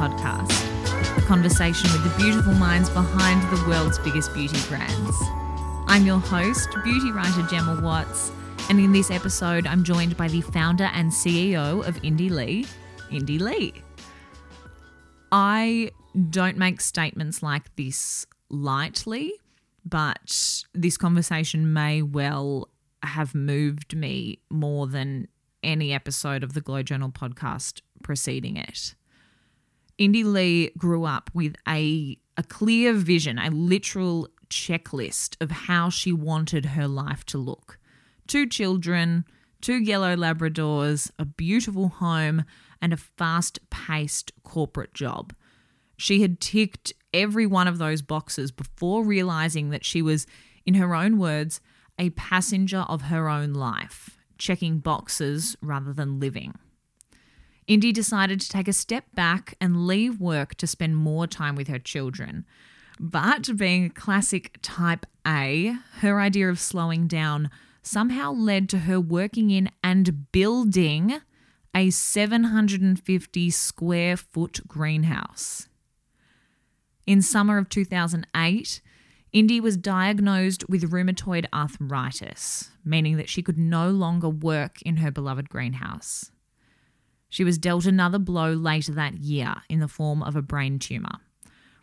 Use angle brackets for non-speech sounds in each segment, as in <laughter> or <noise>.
podcast, a conversation with the beautiful minds behind the world's biggest beauty brands. I'm your host, beauty writer Gemma Watts, and in this episode, I'm joined by the founder and CEO of Indie Lee, Indie Lee. I don't make statements like this lightly, but this conversation may well have moved me more than any episode of the Glow Journal podcast preceding it. Indie Lee grew up with a, a clear vision, a literal checklist of how she wanted her life to look. Two children, two yellow Labradors, a beautiful home, and a fast paced corporate job. She had ticked every one of those boxes before realizing that she was, in her own words, a passenger of her own life, checking boxes rather than living. Indie decided to take a step back and leave work to spend more time with her children. But being a classic type A, her idea of slowing down somehow led to her working in and building a 750 square foot greenhouse. In summer of 2008, Indie was diagnosed with rheumatoid arthritis, meaning that she could no longer work in her beloved greenhouse. She was dealt another blow later that year in the form of a brain tumour,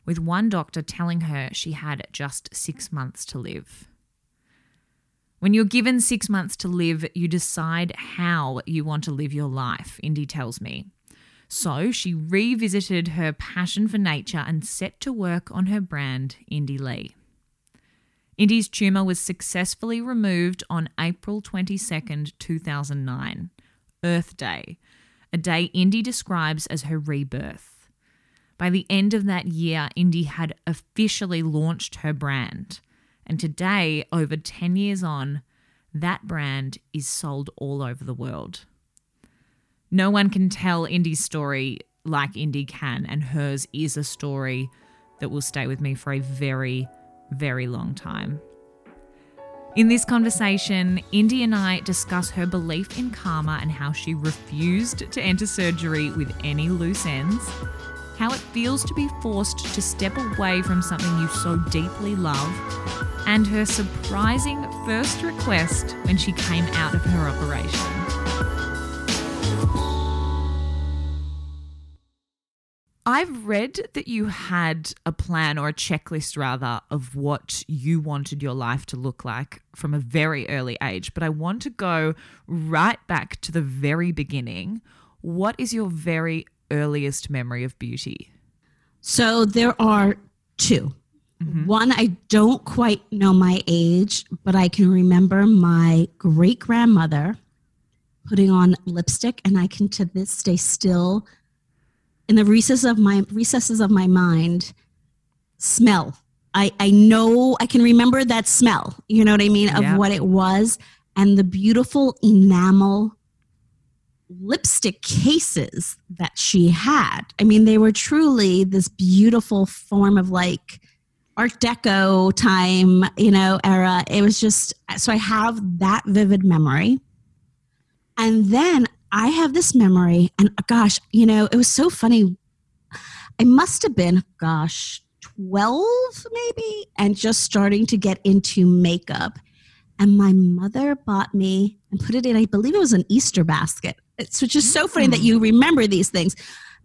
with one doctor telling her she had just six months to live. When you're given six months to live, you decide how you want to live your life, Indie tells me. So she revisited her passion for nature and set to work on her brand, Indie Lee. Indie's tumour was successfully removed on April 22nd, 2009, Earth Day, a day Indie describes as her rebirth. By the end of that year, Indie had officially launched her brand. And today, over 10 years on, that brand is sold all over the world. No one can tell Indie's story like Indie can, and hers is a story that will stay with me for a very, very long time. In this conversation, Indie and I discuss her belief in karma and how she refused to enter surgery with any loose ends, how it feels to be forced to step away from something you so deeply love, and her surprising first request when she came out of her operation. I've read that you had a plan or a checklist, rather, of what you wanted your life to look like from a very early age. But I want to go right back to the very beginning. What is your very earliest memory of beauty? So there are 2 mm-hmm. One, I don't quite know my age, but I can remember my great grandmother putting on lipstick, and I can to this day still in the recesses of my recesses of my mind smell. I i know i can remember that smell you know what i mean of yeah. what it was. And the beautiful enamel lipstick cases that she had. I mean they were truly this beautiful form of like art deco time you know era. It was just so i have that vivid memory. And then I have this memory, and gosh, you know, it was so funny. I must have been, gosh, 12 maybe, and just starting to get into makeup. And my mother bought me and put it in, I believe it was an Easter basket. It's which is so funny that you remember these things.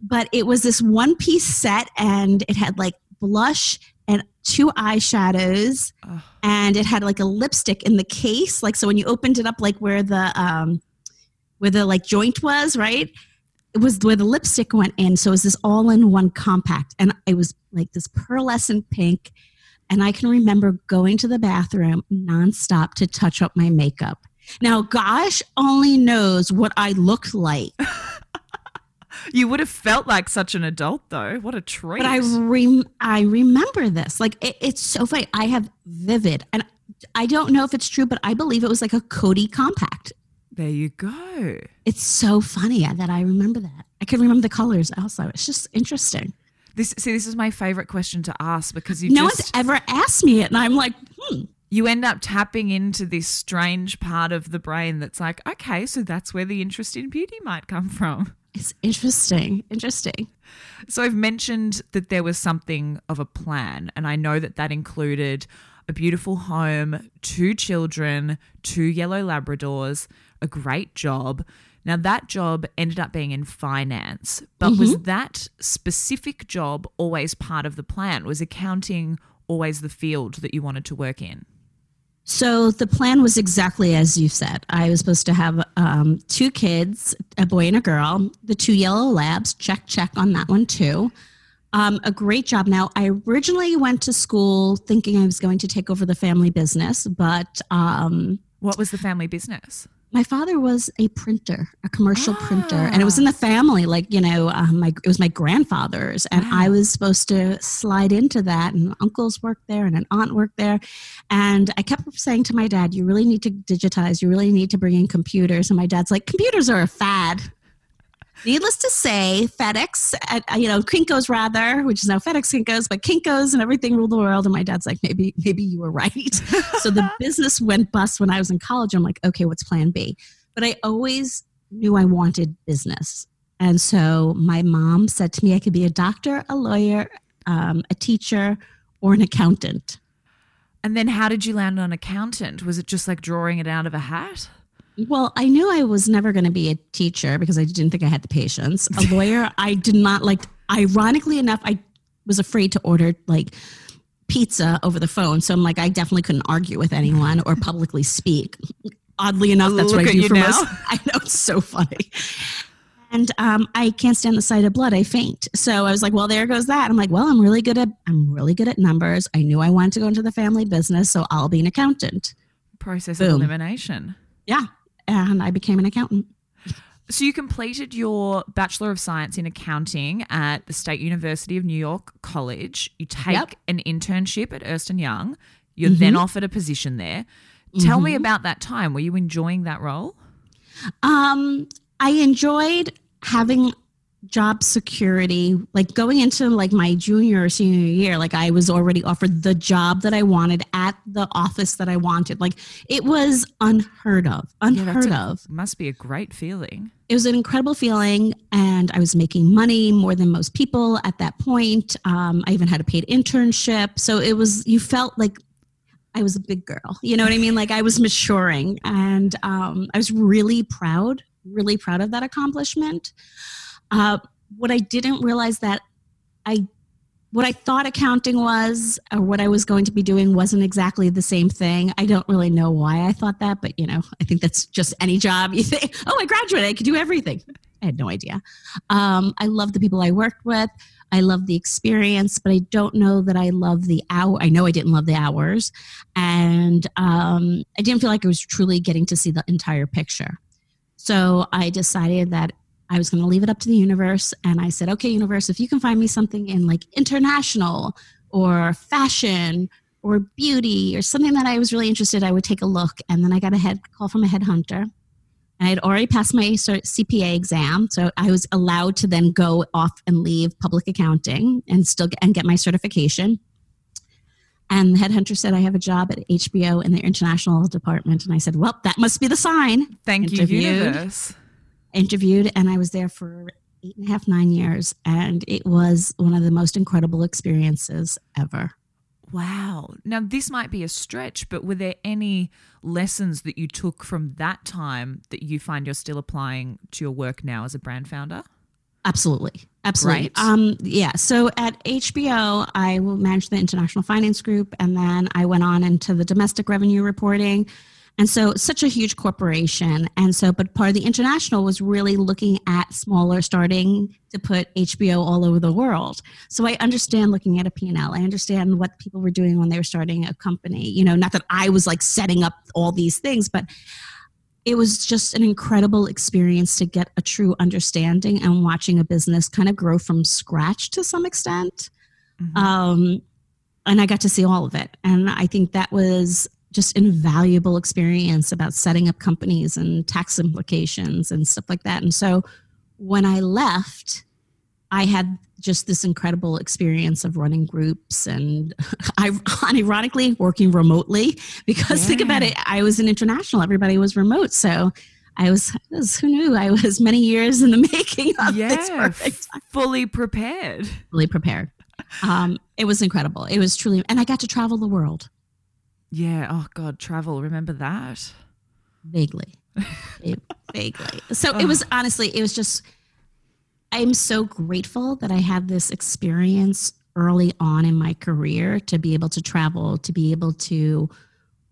But it was this one piece set, and it had like blush and two eyeshadows, and it had like a lipstick in the case. Like, so when you opened it up, like where the, um, where the like joint was, right? It was where the lipstick went in. So it was this all in one compact. And it was like this pearlescent pink. And I can remember going to the bathroom nonstop to touch up my makeup. Now, gosh only knows what I looked like. <laughs> you would have felt like such an adult, though. What a treat! But I rem- I remember this. Like it, it's so funny. I have vivid, and I don't know if it's true, but I believe it was like a Coty compact. There you go. It's so funny that I remember that. I can remember the colors also. It's just interesting. This see, this is my favorite question to ask because you no just, one's ever asked me it, and I'm like, hmm. You end up tapping into this strange part of the brain that's like, okay, so that's where the interest in beauty might come from. It's interesting. Interesting. So I've mentioned that there was something of a plan, and I know that that included a beautiful home, two children, two yellow Labradors, a great job. Now, that job ended up being in finance, but mm-hmm. was that specific job always part of the plan? Was accounting always the field that you wanted to work in? So the plan was exactly as you said. I was supposed to have um, two kids, a boy and a girl, the two yellow labs, check, check on that one too. Um, a great job. Now, I originally went to school thinking I was going to take over the family business, but. Um, what was the family business? my father was a printer, a commercial ah. printer, and it was in the family. Like you know, um, my it was my grandfather's, and wow. I was supposed to slide into that. And uncles worked there, and an aunt worked there, and I kept saying to my dad, "You really need to digitize. You really need to bring in computers." And my dad's like, "Computers are a fad." Needless to say, FedEx, at, uh, you know, Kinko's rather, which is now FedEx Kinko's, but Kinko's and everything ruled the world. And my dad's like, maybe, maybe you were right. <laughs> so the business went bust when I was in college. I'm like, okay, what's plan B? But I always knew I wanted business. And so my mom said to me, I could be a doctor, a lawyer, um, a teacher, or an accountant. And then how did you land on accountant? Was it just like drawing it out of a hat? Well, I knew I was never going to be a teacher because I didn't think I had the patience. A lawyer, <laughs> I did not like. Ironically enough, I was afraid to order like pizza over the phone. So I'm like, I definitely couldn't argue with anyone or publicly speak. Oddly enough, that's Look what I do for now. most. <laughs> I know it's so funny. And um, I can't stand the sight of blood. I faint. So I was like, well, there goes that. I'm like, well, I'm really good at I'm really good at numbers. I knew I wanted to go into the family business, so I'll be an accountant. Process Boom. of elimination. Yeah, and I became an accountant. So you completed your Bachelor of Science in Accounting at the State University of New York College. You take yep. an internship at Ernst & Young. You're mm-hmm. then offered a position there. Tell mm-hmm. me about that time. Were you enjoying that role? Um, I enjoyed having job security like going into like my junior or senior year like i was already offered the job that i wanted at the office that i wanted. Like it was unheard of unheard yeah, a, of. must be a great feeling. It was an incredible feeling and i was making money more than most people at that point. Um, i even had a paid internship. So it was you felt like i was a big girl you know what i mean? Like i was maturing and um, i was really proud really proud of that accomplishment uh, what I didn't realize that I what I thought accounting was or what I was going to be doing wasn't exactly the same thing. I don't really know why I thought that, but you know, I think that's just any job. You think, <laughs> oh, I graduated, I could do everything. I had no idea. Um, I love the people I worked with. I love the experience, but I don't know that I love the hour. I know I didn't love the hours, and um, I didn't feel like I was truly getting to see the entire picture. So I decided that I was going to leave it up to the universe. And I said, okay, universe, if you can find me something in like international or fashion or beauty or something that I was really interested, I would take a look. And then I got a head call from a headhunter. I had already passed my CPA exam, so I was allowed to then go off and leave public accounting and still get, and get my certification. And the headhunter said, I have a job at HBO in the international department. And I said, Well, that must be the sign. Thank Interviewed. you, universe interviewed and I was there for eight and a half, nine years. And it was one of the most incredible experiences ever. Wow. Now, this might be a stretch, but were there any lessons that you took from that time that you find you're still applying to your work now as a brand founder? Absolutely. Absolutely. Right. Um, yeah. So at HBO, I managed the international finance group, and then I went on into the domestic revenue reporting and so, such a huge corporation. And so, but part of the international was really looking at smaller, starting to put HBO all over the world. So, I understand looking at a P&L. I understand what people were doing when they were starting a company. You know, not that I was like setting up all these things, but it was just an incredible experience to get a true understanding and watching a business kind of grow from scratch to some extent. Mm-hmm. Um, and I got to see all of it. And I think that was just invaluable experience about setting up companies and tax implications and stuff like that. And so when I left, I had just this incredible experience of running groups and <laughs> I ironically working remotely because yeah. think about it, I was an international, everybody was remote. So I was, was who knew I was many years in the <laughs> making of this perfect f- fully prepared. fully prepared. Um, it was incredible. It was truly, and I got to travel the world Yeah. Oh God, travel. Remember that? vaguely, Va- <laughs> vaguely. So it was honestly, it was just. I'm so grateful that I had this experience early on in my career to be able to travel, to be able to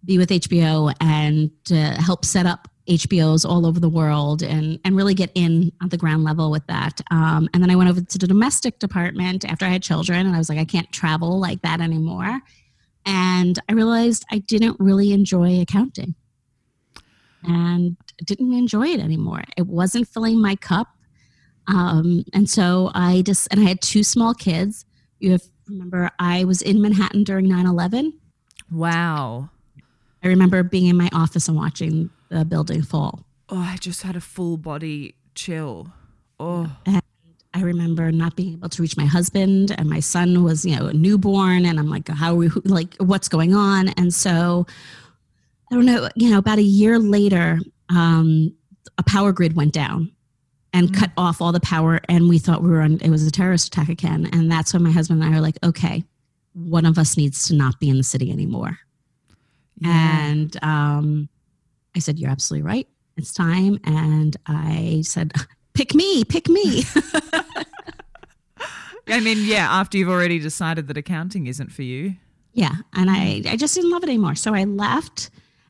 be with HBO and to help set up HBOs all over the world and, and really get in on the ground level with that. Um, and then I went over to the domestic department after I had children and I was like, I can't travel like that anymore. And I realized I didn't really enjoy accounting and didn't enjoy it anymore. It wasn't filling my cup. Um, and so I just, and I had two small kids. You have, remember, I was in Manhattan during 9 11. Wow. I remember being in my office and watching the building fall. Oh, I just had a full body chill. Oh, I remember not being able to reach my husband, and my son was, you know, a newborn, and I'm like, how are we, like, what's going on? And so, I don't know, you know, about a year later, um, a power grid went down and cut off all the power, and we thought we were on, it was a terrorist attack again. And that's when my husband and I are like, okay, one of us needs to not be in the city anymore. yeah. And um, I said, You're absolutely right. It's time. And I said, Pick me, pick me. <laughs> I mean, yeah. After you've already decided that accounting isn't for you. yeah. And I, I just didn't love it anymore. So I left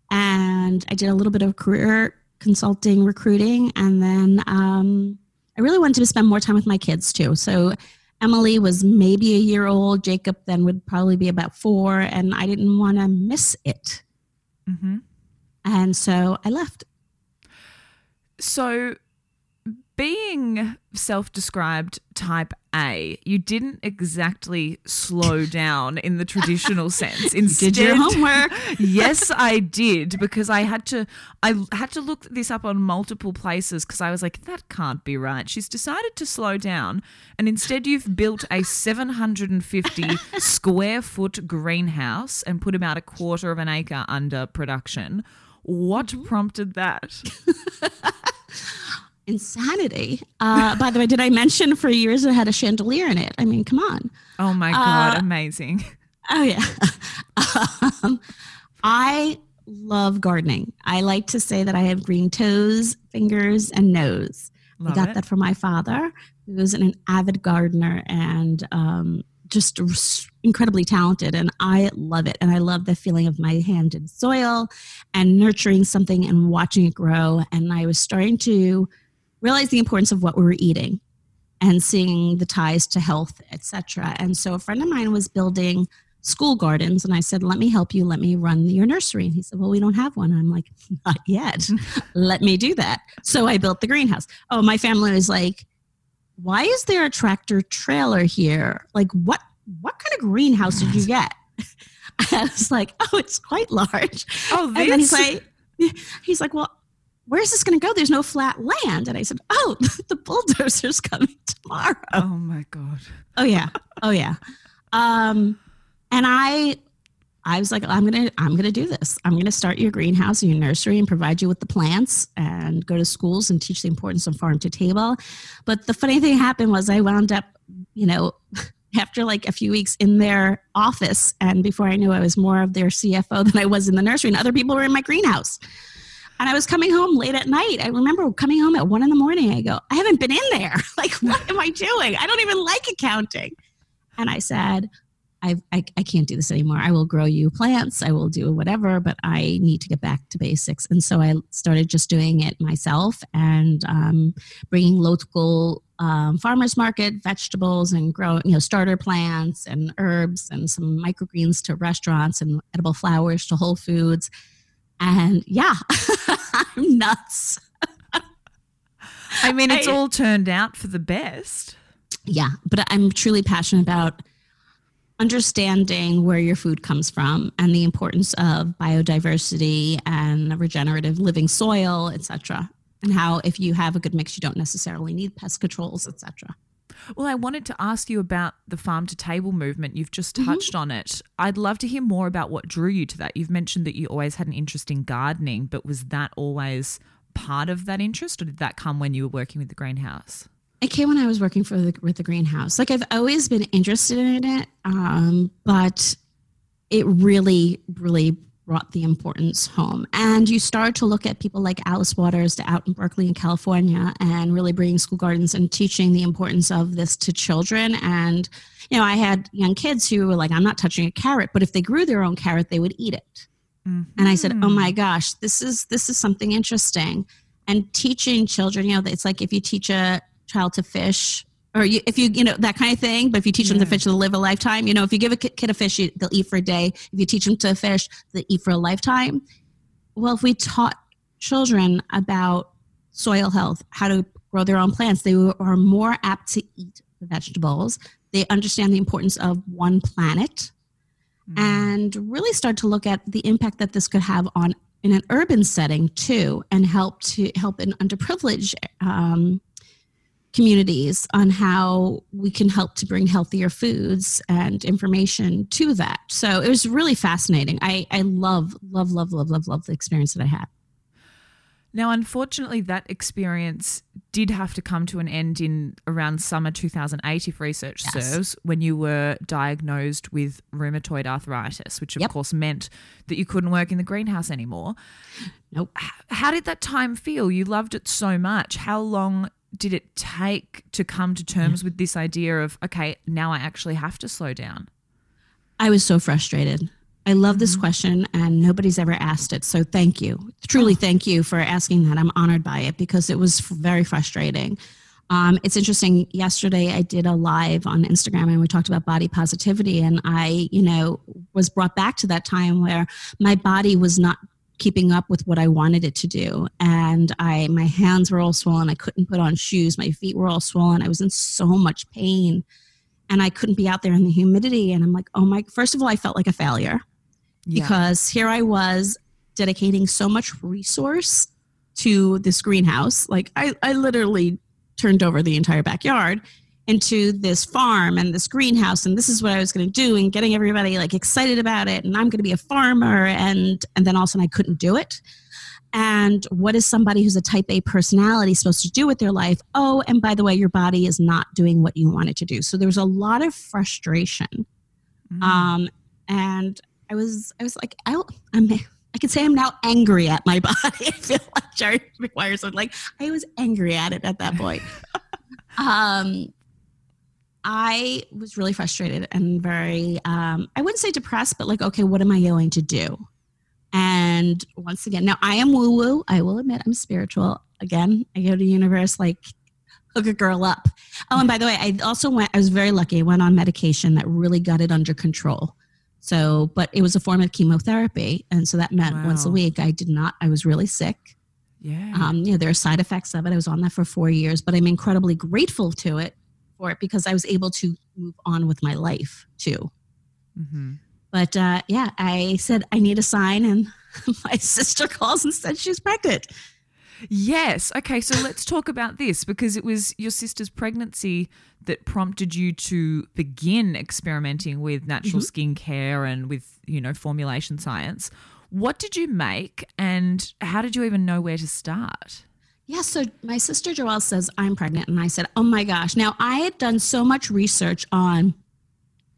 and I did a little bit of career consulting, recruiting. And then um, I really wanted to spend more time with my kids too. So Emily was maybe a year old. Jacob then would probably be about four. And I didn't want to miss it. hmm And so I left. So, being self described type A, you didn't exactly slow <laughs> down in the traditional <laughs> sense. Instead, Did your homework. <laughs> yes, I did because I had to. I had to look this up on multiple places because I was like, that can't be right. She's decided to slow down, and instead, you've built a 750 square foot greenhouse and put about a quarter of an acre under production. What mm-hmm. prompted that? Insanity. Uh, by the way, did I mention for years it had a chandelier in it? I mean, come on. Oh my god, Uh, amazing. Oh yeah. <laughs> um, I love gardening. I like to say that I have green toes, fingers, and nose. Love I got it. that from my father, who was an avid gardener and um, just incredibly talented. And I love it. And I love the feeling of my hand in soil and nurturing something and watching it grow. And I was starting to realize the importance of what we were eating and seeing the ties to health, etc. And so a friend of mine was building school gardens and I said, "Let me help you. Let me run your nursery." And he said, "Well, we don't have one." I'm like, "Not yet. <laughs> Let me do that." So I built the greenhouse. Oh, my family was like, "Why is there a tractor trailer here? Like what what kind of greenhouse did you get?" <laughs> I was like, "Oh, it's quite large." Oh, this? And then he's like, <laughs> he's like, well, where's this going to go? There's no flat land. And I said, oh, <laughs> the bulldozer's coming tomorrow. oh my god. Oh yeah, oh yeah. Um, and I, I was like, I'm gonna, I'm gonna do this. I'm gonna start your greenhouse and your nursery and provide you with the plants and go to schools and teach the importance of farm to table. But the funny thing happened was I wound up, you know. <laughs> After like a few weeks in their office, and before I knew I was more of their CFO than I was in the nursery, and other people were in my greenhouse. And I was coming home late at night. I remember coming home at one in the morning. I go, I haven't been in there. <laughs> Like, what am I doing? I don't even like accounting. And I said, I, I, I can't do this anymore. I will grow you plants. I will do whatever, but I need to get back to basics. And so I started just doing it myself and um, bringing local um, farmers market vegetables and grow, you know, starter plants and herbs and some microgreens to restaurants and edible flowers to Whole Foods. And yeah, <laughs> I'm nuts. I mean, it's I- all turned out for the best. Yeah, but I'm truly passionate about understanding where your food comes from and the importance of biodiversity and regenerative living soil, etc. And how if you have a good mix, you don't necessarily need pest controls, etc. Well, I wanted to ask you about the farm to table movement. You've just Mm-hmm. touched on it. I'd love to hear more about what drew you to that. You've mentioned that you always had an interest in gardening, but was that always part of that interest, or did that come when you were working with the greenhouse? It came when I was working for the with the greenhouse. Like I've always been interested in it, um, but it really, really brought the importance home. And you start to look at people like Alice Waters out in Berkeley in California and really bringing school gardens and teaching the importance of this to children. And, you know, I had young kids who were like, I'm not touching a carrot, but if they grew their own carrot, they would eat it. Mm-hmm. And I said, Oh my gosh, this is this is something interesting. And teaching children, you know, it's like if you teach a child to fish or you, if you you know that kind of thing but if you teach yeah. them to fish they'll live a lifetime you know if you give a kid a fish they'll eat for a day if you teach them to fish they'll eat for a lifetime well if we taught children about soil health how to grow their own plants they are more apt to eat the vegetables they understand the importance of one planet mm. and really start to look at the impact that this could have on in an urban setting too and help to help in underprivileged um, communities on how we can help to bring healthier foods and information to that. So it was really fascinating. I, I love, love, love, love, love, love the experience that I had. Now, unfortunately, that experience did have to come to an end in around summer 2008, if research yes. serves, when you were diagnosed with rheumatoid arthritis, which of yep. course meant that you couldn't work in the greenhouse anymore. Nope. How did that time feel? You loved it so much. How long did it take to come to terms with this idea of okay now i actually have to slow down? I was so frustrated. I love this mm-hmm. question and nobody's ever asked it. So thank you. Truly oh. thank you for asking that. I'm honored by it because it was very frustrating. Um, it's interesting. Yesterday i did a live on instagram and we talked about body positivity and i you know was brought back to that time where my body was not keeping up with what I wanted it to do. And I my hands were all swollen. I couldn't put on shoes. My feet were all swollen. I was in so much pain. And I couldn't be out there in the humidity. And I'm like, oh my first of all, I felt like a failure. Yeah. Because here I was dedicating so much resource to this greenhouse. Like I, I literally turned over the entire backyard into this farm and this greenhouse and this is what I was going to do and getting everybody like excited about it and I'm going to be a farmer and and then all of a sudden I couldn't do it. And what is somebody who's a type A personality supposed to do with their life? Oh, and by the way, your body is not doing what you want it to do. So there was a lot of frustration. Mm. Um, and I was I was like, I, I'm I could say I'm now angry at my <laughs> body. I feel like Jerry Maguire so like I was angry at it at that point. <laughs> um, I was really frustrated and very, um, I wouldn't say depressed, but like, okay, what am I going to do? And once again, now I am woo woo. I will admit I'm spiritual. Again, I go to the universe like hook a girl up. Oh, and by the way, I also went, I was very lucky. I went on medication that really got it under control. So, but it was a form of chemotherapy. And so that meant wow. once a week I did not, I was really sick. Yeah. Um, you know, there are side effects of it. I was on that for four years, but I'm incredibly grateful to it for it because I was able to move on with my life too. Mm-hmm. But uh, yeah, I said I need a sign, and <laughs> my sister calls and said she's pregnant. Yes. Okay. So <laughs> let's talk about this because it was your sister's pregnancy that prompted you to begin experimenting with natural mm-hmm. skincare and with, you know, formulation science. What did you make and how did you even know where to start? Yeah, so my sister Joelle says I'm pregnant, and I said, "Oh my gosh!" Now I had done so much research on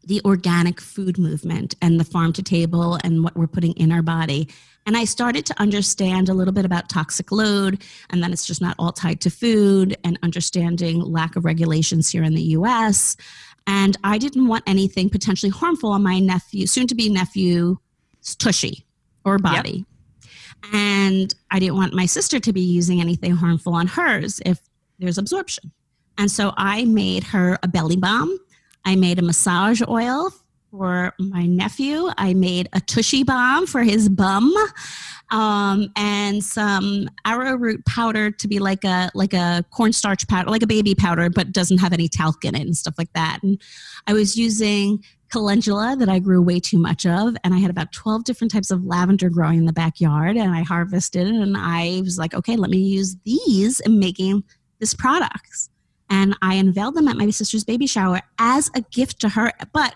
the organic food movement and the farm to table and what we're putting in our body. And I started to understand a little bit about toxic load, and then it's just not all tied to food, and understanding lack of regulations here in the US. And I didn't want anything potentially harmful on my nephew, soon to be nephew, tushy or body. Yep. And I didn't want my sister to be using anything harmful on hers if there's absorption. And so I made her a belly balm. I made a massage oil for my nephew. I made a tushy balm for his bum. Um, and some arrowroot powder to be like a like a cornstarch powder, like a baby powder, but doesn't have any talc in it and stuff like that. And I was using calendula that I grew way too much of. And I had about 12 different types of lavender growing in the backyard. And I harvested it and I was like, okay, let me use these in making this products. And I unveiled them at my sister's baby shower as a gift to her. But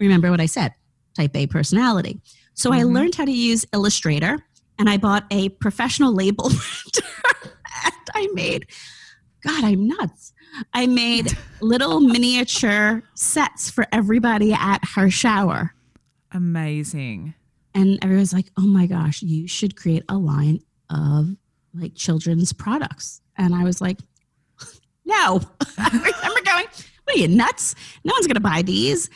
remember what I said type A personality. So mm-hmm. I learned how to use Illustrator and I bought a professional label <laughs> and I made, God, I'm nuts. I made <laughs> little miniature sets for everybody at her shower. Amazing. And everyone's like, oh my gosh, you should create a line of like children's products. And I was like, <laughs> no. I remember going, what are you nuts? No one's going to buy these.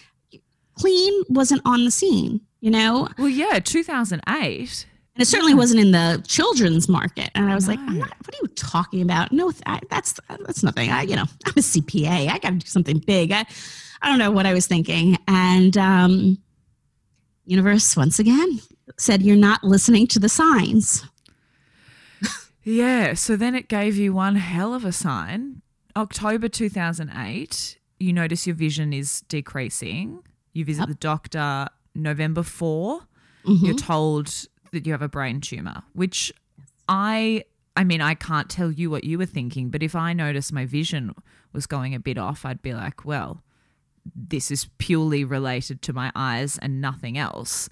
Clean wasn't on the scene, you know? Well, yeah, 2008. And it certainly wasn't in the children's market. And I was like, not, what are you talking about? No, that's, that's nothing. I, you know, <laughs> I'm a CPA. I got to do something big. I, I don't know what I was thinking. And, um, universe once again said, you're not listening to the signs. yeah. So then it gave you one hell of a sign. October 2008, you notice your vision is decreasing. You visit yep. the doctor November 4. Mm-hmm. You're told that you have a brain tumor, which I I mean, I can't tell you what you were thinking, but if I noticed my vision was going a bit off, I'd be like, well, this is purely related to my eyes and nothing else.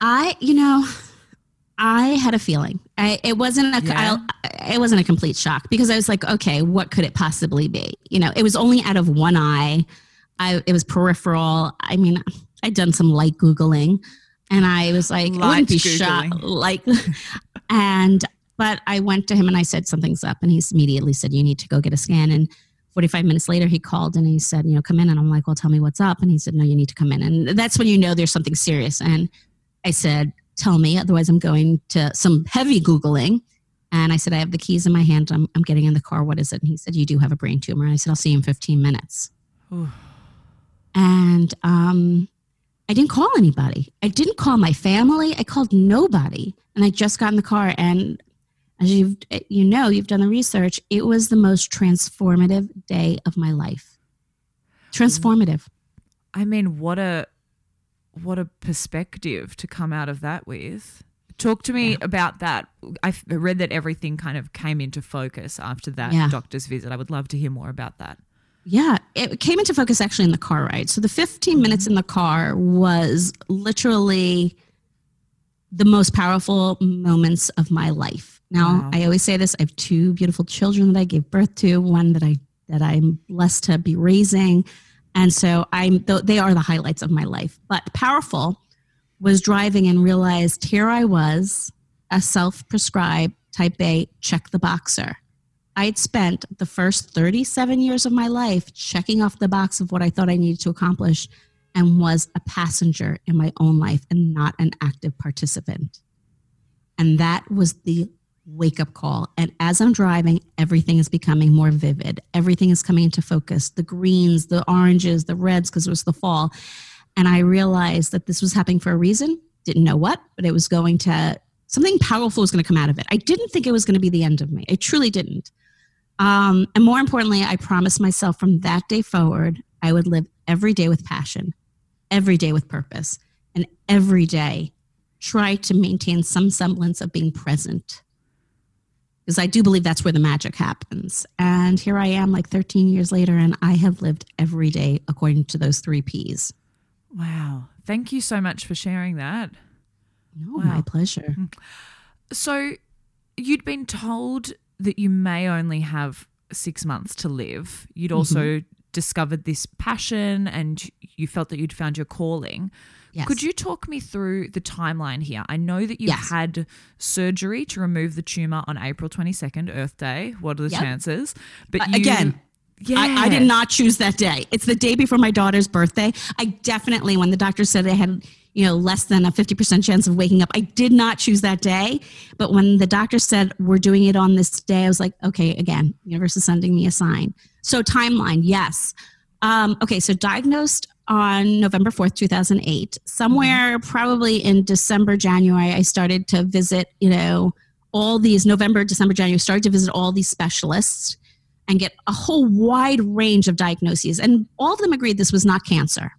I, you know, I had a feeling. I, it wasn't a yeah. I, it wasn't a complete shock because I was like, okay, what could it possibly be? You know, it was only out of one eye. I it was peripheral. I mean, I'd done some light googling and I was like, Light I wouldn't be shocked. Like, <laughs> and, but I went to him and I said, something's up. And he immediately said, you need to go get a scan. And 45 minutes later, he called and he said, you know, come in. And I'm like, well, tell me what's up. And he said, no, you need to come in. And that's when you know there's something serious. And I said, tell me, otherwise I'm going to some heavy Googling. And I said, I have the keys in my hand. I'm, I'm getting in the car. What is it? And he said, you do have a brain tumor. And I said, I'll see you in 15 minutes. and um, I didn't call anybody. I didn't call my family. I called nobody. And I just got in the car. And as you've, you know, you've done the research. It was the most transformative day of my life. Transformative. I mean, what a what a perspective to come out of that with. Talk to me yeah. about that. I read that everything kind of came into focus after that yeah. doctor's visit. I would love to hear more about that. Yeah, it came into focus actually in the car ride. So the 15 mm-hmm. minutes in the car was literally the most powerful moments of my life. Now, wow. I always say this, I have two beautiful children that I gave birth to, one that I that I'm blessed to be raising. And so I'm they are the highlights of my life. But powerful was driving and realized here I was, a self-prescribed type A check the boxer I'd spent the first 37 years of my life checking off the box of what I thought I needed to accomplish and was a passenger in my own life and not an active participant. And that was the wake up call. And as I'm driving, everything is becoming more vivid. Everything is coming into focus the greens, the oranges, the reds, because it was the fall. And I realized that this was happening for a reason. Didn't know what, but it was going to, something powerful was going to come out of it. I didn't think it was going to be the end of me. I truly didn't. Um, and more importantly, I promised myself from that day forward, I would live every day with passion, every day with purpose, and every day try to maintain some semblance of being present. Because I do believe that's where the magic happens. And here I am, like 13 years later, and I have lived every day according to those three P's. Wow. Thank you so much for sharing that. No, wow. my pleasure. Mm. So, you'd been told that you may only have six months to live. You'd also mm-hmm. discovered this passion and you felt that you'd found your calling. Yes. Could you talk me through the timeline here? I know that you yes. had surgery to remove the tumor on April 22nd, Earth Day. What are the yep. chances? But uh, you, again, yeah. I, I, did not choose that day. It's the day before my daughter's birthday. I definitely, when the doctor said I had you know, less than a 50% chance of waking up. I did not choose that day. But when the doctor said, we're doing it on this day, I was like, okay, again, universe is sending me a sign. So timeline, yes. Um, okay, so diagnosed on November 4th, 2008. Somewhere mm-hmm. probably in December, January, I started to visit, you know, all these November, December, January, started to visit all these specialists and get a whole wide range of diagnoses. And all of them agreed this was not cancer.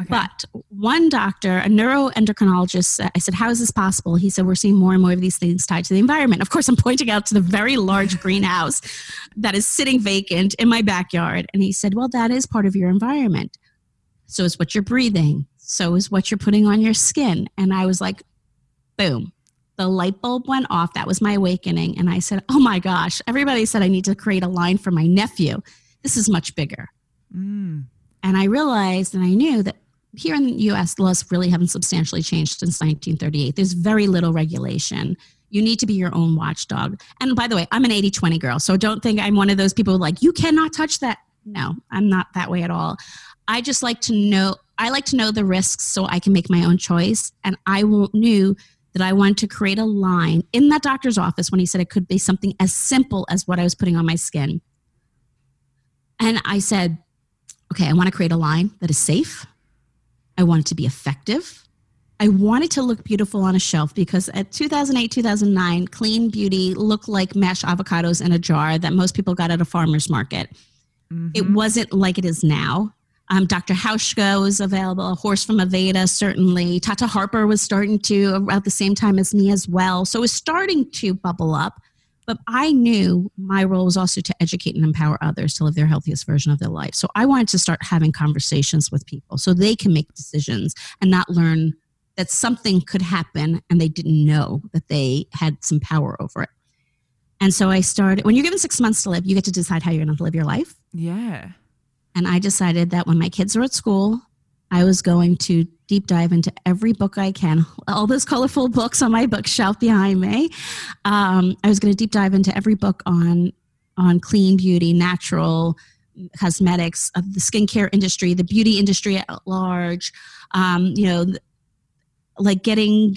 Okay. But one doctor, a neuroendocrinologist, I said, How is this possible? He said, We're seeing more and more of these things tied to the environment. Of course, I'm pointing out to the very large <laughs> greenhouse that is sitting vacant in my backyard. And he said, Well, that is part of your environment. So is what you're breathing. So is what you're putting on your skin. And I was like, Boom. the light bulb went off. That was my awakening. And I said, Oh my gosh, everybody said I need to create a line for my nephew. This is much bigger. Mm. And I realized and I knew that here in the US, laws really haven't substantially changed since 1938. There's very little regulation. You need to be your own watchdog. And by the way, I'm an 80 20 girl. So don't think I'm one of those people like, you cannot touch that. No, I'm not that way at all. I just like to know, I like to know the risks so I can make my own choice. And I knew that I wanted to create a line in that doctor's office when he said it could be something as simple as what I was putting on my skin. And I said, okay, I want to create a line that is safe. I want it to be effective. I wanted to look beautiful on a shelf because at 2008, 2009, clean beauty looked like mashed avocados in a jar that most people got at a farmer's market. Mm-hmm. It wasn't like it is now. Um, Dr. Hauschka was available, Horst from Aveda, certainly. Tata Harper was starting to at the same time as me as well. So it was starting to bubble up. But I knew my role was also to educate and empower others to live their healthiest version of their life. So I wanted to start having conversations with people so they can make decisions and not learn that something could happen and they didn't know that they had some power over it. And so I started, when you're given six months to live, you get to decide how you're going to live your life. Yeah. And I decided that when my kids were at school, I was going to deep dive into every book I can, all those colorful books on my bookshelf behind me. Um, I was going to deep dive into every book on on clean beauty, natural cosmetics, of the skincare industry, the beauty industry at large. Um, you know, like getting.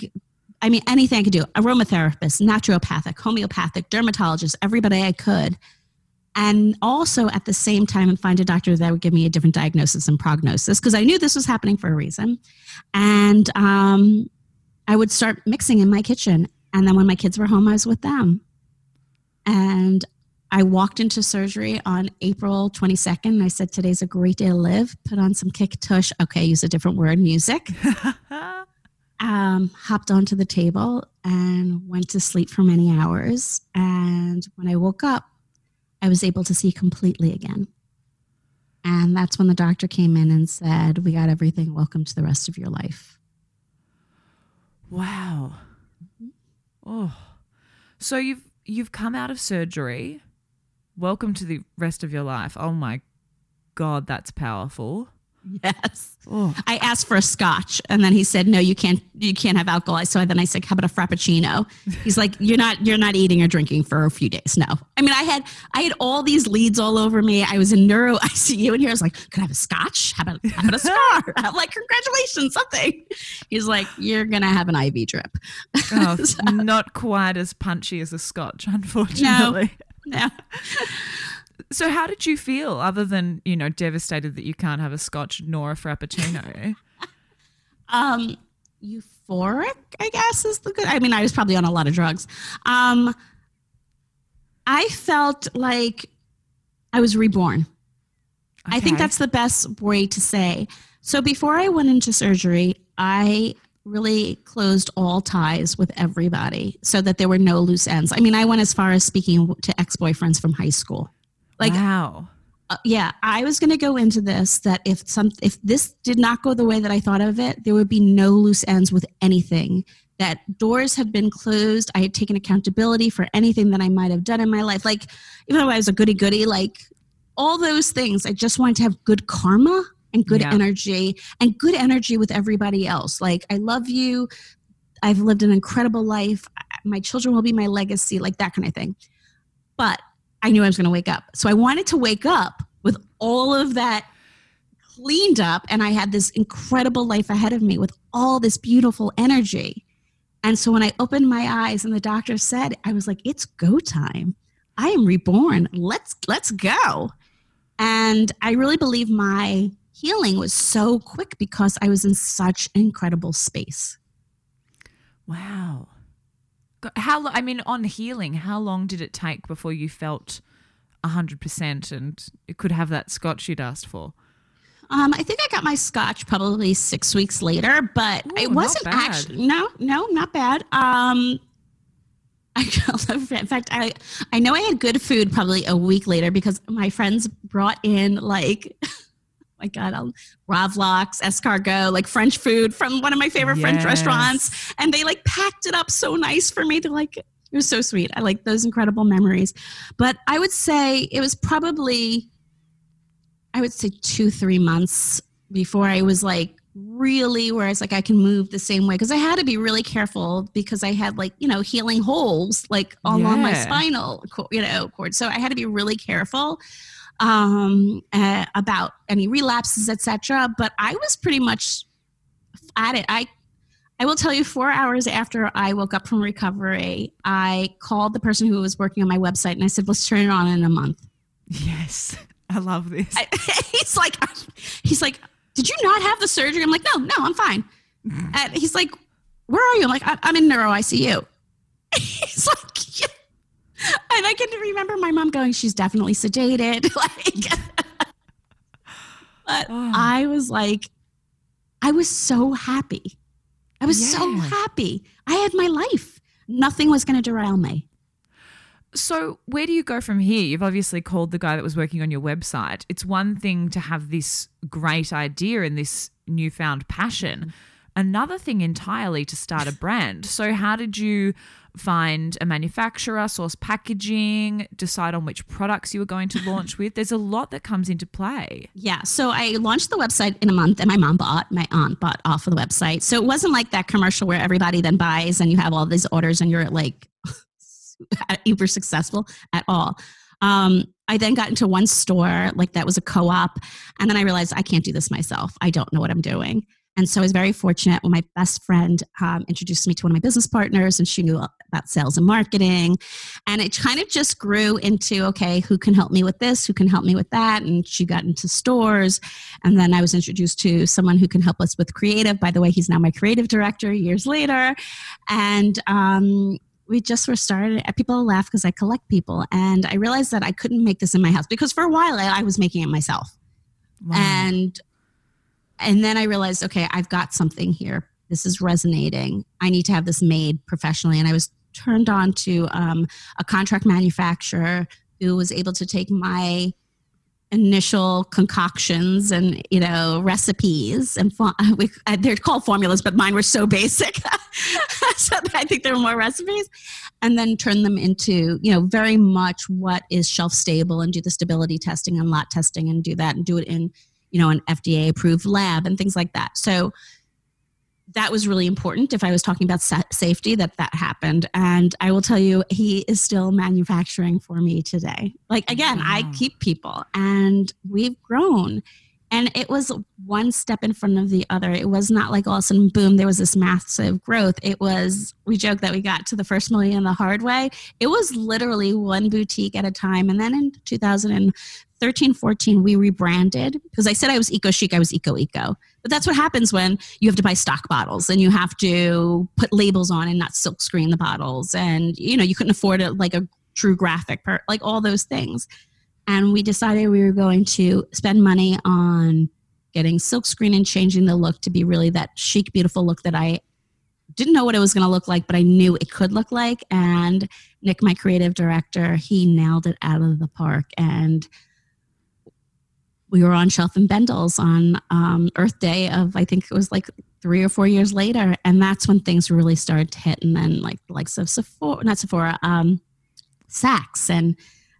I mean, anything I could do aromatherapist, naturopathic, homeopathic, dermatologist, everybody I could and also at the same time and find a doctor that would give me a different diagnosis and prognosis because I knew this was happening for a reason. And um, I would start mixing in my kitchen. And then when my kids were home, I was with them. And I walked into surgery on April 22nd. And I said, Today's a great day to live. Put on some kick tush. Okay, use a different word, music. <laughs> um, hopped onto the table and went to sleep for many hours. And when I woke up, I was able to see completely again. And that's when the doctor came in and said, We got everything. Welcome to the rest of your life. Wow. Oh. So you've you've come out of surgery. Welcome to the rest of your life. Oh my god, that's powerful. Yes. Oh. I asked for a scotch and then he said, no, you can't, you can't have alcohol. So then I said, how about a Frappuccino? He's like, you're not, you're not eating or drinking for a few days. No. I mean, I had, I had all these leads all over me. I was in neuro <laughs> ICU and here I was like, could I have a scotch? How about, how about a scar? <laughs> I'm like, congratulations, something. He's like, you're going to have an IV drip. <laughs> Oh, so, not quite as punchy as a scotch, unfortunately. No. no. So, how did you feel other than, you know, devastated that you can't have a scotch nor a frappuccino? <laughs> um, euphoric, I guess is the good. I mean, I was probably on a lot of drugs. Um, I felt like I was reborn. Okay. I think that's the best way to say. So, before I went into surgery, I really closed all ties with everybody so that there were no loose ends. I mean, I went as far as speaking to ex boyfriends from high school. Like, wow. Uh, yeah, I was going to go into this that if some if this did not go the way that I thought of it, there would be no loose ends with anything. That doors have been closed. I had taken accountability for anything that I might have done in my life. Like, even though I was a goody goody, like all those things, I just wanted to have good karma and good yeah. energy and good energy with everybody else. Like, I love you. I've lived an incredible life. My children will be my legacy, like that kind of thing. But I knew I was going to wake up. So I wanted to wake up with all of that cleaned up and I had this incredible life ahead of me with all this beautiful energy. And so when I opened my eyes and the doctor said, I was like, it's go time. I am reborn. Let's let's go. And I really believe my healing was so quick because I was in such incredible space. Wow. How I mean, on healing, how long did it take before you felt hundred percent and it could have that scotch you'd asked for? Um, I think I got my scotch probably six weeks later, but Ooh, it wasn't actually no, no, not bad. Um, <laughs> I, in fact, I I know I had good food probably a week later because my friends brought in like <laughs> my God, I'll, Gravlax, escargot, like French food from one of my favorite yes. French restaurants. And they like packed it up so nice for me. They're like, it was so sweet. I like those incredible memories. But I would say it was probably, I would say two, three months before I was like really where it's like I can move the same way because I had to be really careful because I had like you know healing holes like along yeah. my spinal you know cord so I had to be really careful um, uh, about any relapses etc but I was pretty much at it I I will tell you four hours after I woke up from recovery I called the person who was working on my website and I said let's turn it on in a month yes I love this. I, <laughs> he's like, he's like, did you not have the surgery? I'm like, no, no, I'm fine. <laughs> And he's like, where are you? I'm like, I'm in neuro ICU. <laughs> he's like. <laughs> and I can remember my mom going, she's definitely sedated. <laughs> like, but oh. I was like, I was so happy. I was yeah. so happy. I had my life. Nothing was going to derail me. So, where do you go from here? You've obviously called the guy that was working on your website. It's one thing to have this great idea and this newfound passion, another thing entirely to start a brand. So, how did you find a manufacturer, source packaging, decide on which products you were going to <laughs> launch with? There's a lot that comes into play. Yeah. So, I launched the website in a month and my mom bought, my aunt bought off of the website. So, it wasn't like that commercial where everybody then buys and you have all these orders and you're like, <laughs> uber successful at all. Um, I then got into one store, like that was a co op, and then I realized I can't do this myself. I don't know what I'm doing. And so I was very fortunate when my best friend um, introduced me to one of my business partners, and she knew about sales and marketing. And it kind of just grew into okay, who can help me with this? Who can help me with that? And she got into stores. And then I was introduced to someone who can help us with creative. By the way, he's now my creative director years later. And um, we just were started people laugh because i collect people and i realized that i couldn't make this in my house because for a while i, I was making it myself wow. and and then i realized okay i've got something here. This is resonating. I need to have this made professionally. And i was turned on to um, a contract manufacturer who was able to take my initial concoctions and you know recipes and <laughs> we, uh, they're called formulas but mine were so basic <laughs> so i think there were more recipes and then turn them into you know very much what is shelf stable and do the stability testing and lot testing and do that and do it in you know an fda approved lab and things like that. So that was really important if i was talking about safety that that happened. And i will tell you he is still manufacturing for me today. Like again wow. i keep people and we've grown. And it was one step in front of the other. It was not like all of a sudden boom there was this massive growth. It was we joke that we got to the first million the hard way. It was literally one boutique at a time. And then in 2013 14 we rebranded because i said i was eco chic i was eco eco but that's what happens when you have to buy stock bottles and you have to put labels on and not silk screen the bottles. And, you know, you couldn't afford it like a true graphic, per, like all those things. And we decided we were going to spend money on getting silk screen and changing the look to be really that chic, beautiful look that I didn't know what it was going to look like, but I knew it could look like. And Nick, my creative director, he nailed it out of the park. And we were on Shelf and Bendels on um, Earth Day of I think it was like three or four years later, and that's when things really started to hit. And then like the likes of Sephora, not Sephora, um, Saks and